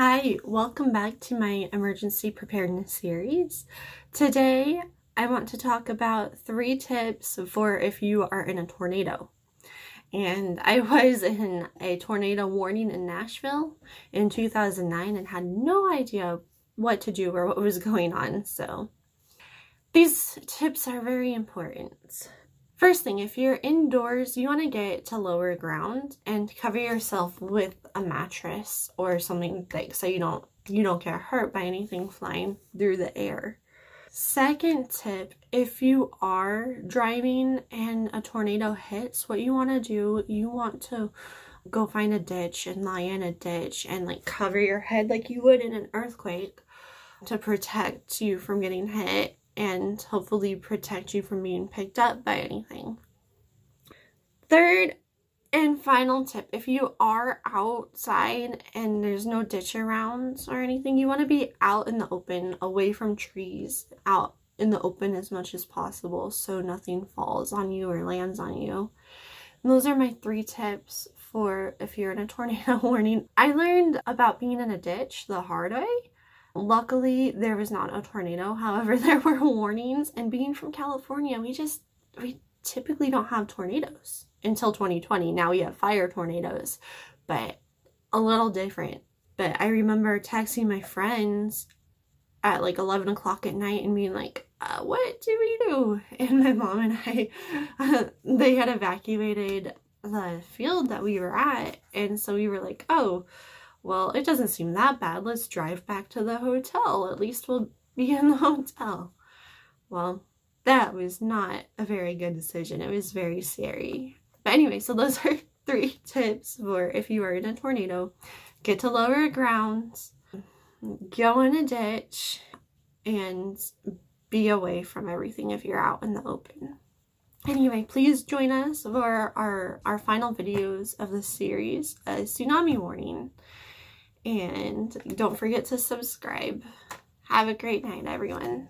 Hi, welcome back to my emergency preparedness series. Today, I want to talk about three tips for if you are in a tornado. And I was in a tornado warning in Nashville in 2009 and had no idea what to do or what was going on. So, these tips are very important. First thing, if you're indoors, you want to get to lower ground and cover yourself with a mattress or something thick so you don't you don't get hurt by anything flying through the air. Second tip, if you are driving and a tornado hits, what you want to do, you want to go find a ditch and lie in a ditch and like cover your head like you would in an earthquake to protect you from getting hit and hopefully protect you from being picked up by anything. Third and final tip if you are outside and there's no ditch around or anything, you want to be out in the open, away from trees, out in the open as much as possible so nothing falls on you or lands on you. And those are my three tips for if you're in a tornado warning. I learned about being in a ditch the hard way Luckily, there was not a tornado. However, there were warnings. And being from California, we just, we typically don't have tornadoes until 2020. Now we have fire tornadoes, but a little different. But I remember texting my friends at like 11 o'clock at night and being like, uh, what do we do? And my mom and I, uh, they had evacuated the field that we were at. And so we were like, oh, well, it doesn't seem that bad. Let's drive back to the hotel. At least we'll be in the hotel. Well, that was not a very good decision. It was very scary. But anyway, so those are three tips for if you are in a tornado. Get to lower ground, go in a ditch, and be away from everything if you're out in the open. Anyway, please join us for our, our final videos of this series, a tsunami warning. And don't forget to subscribe. Have a great night, everyone.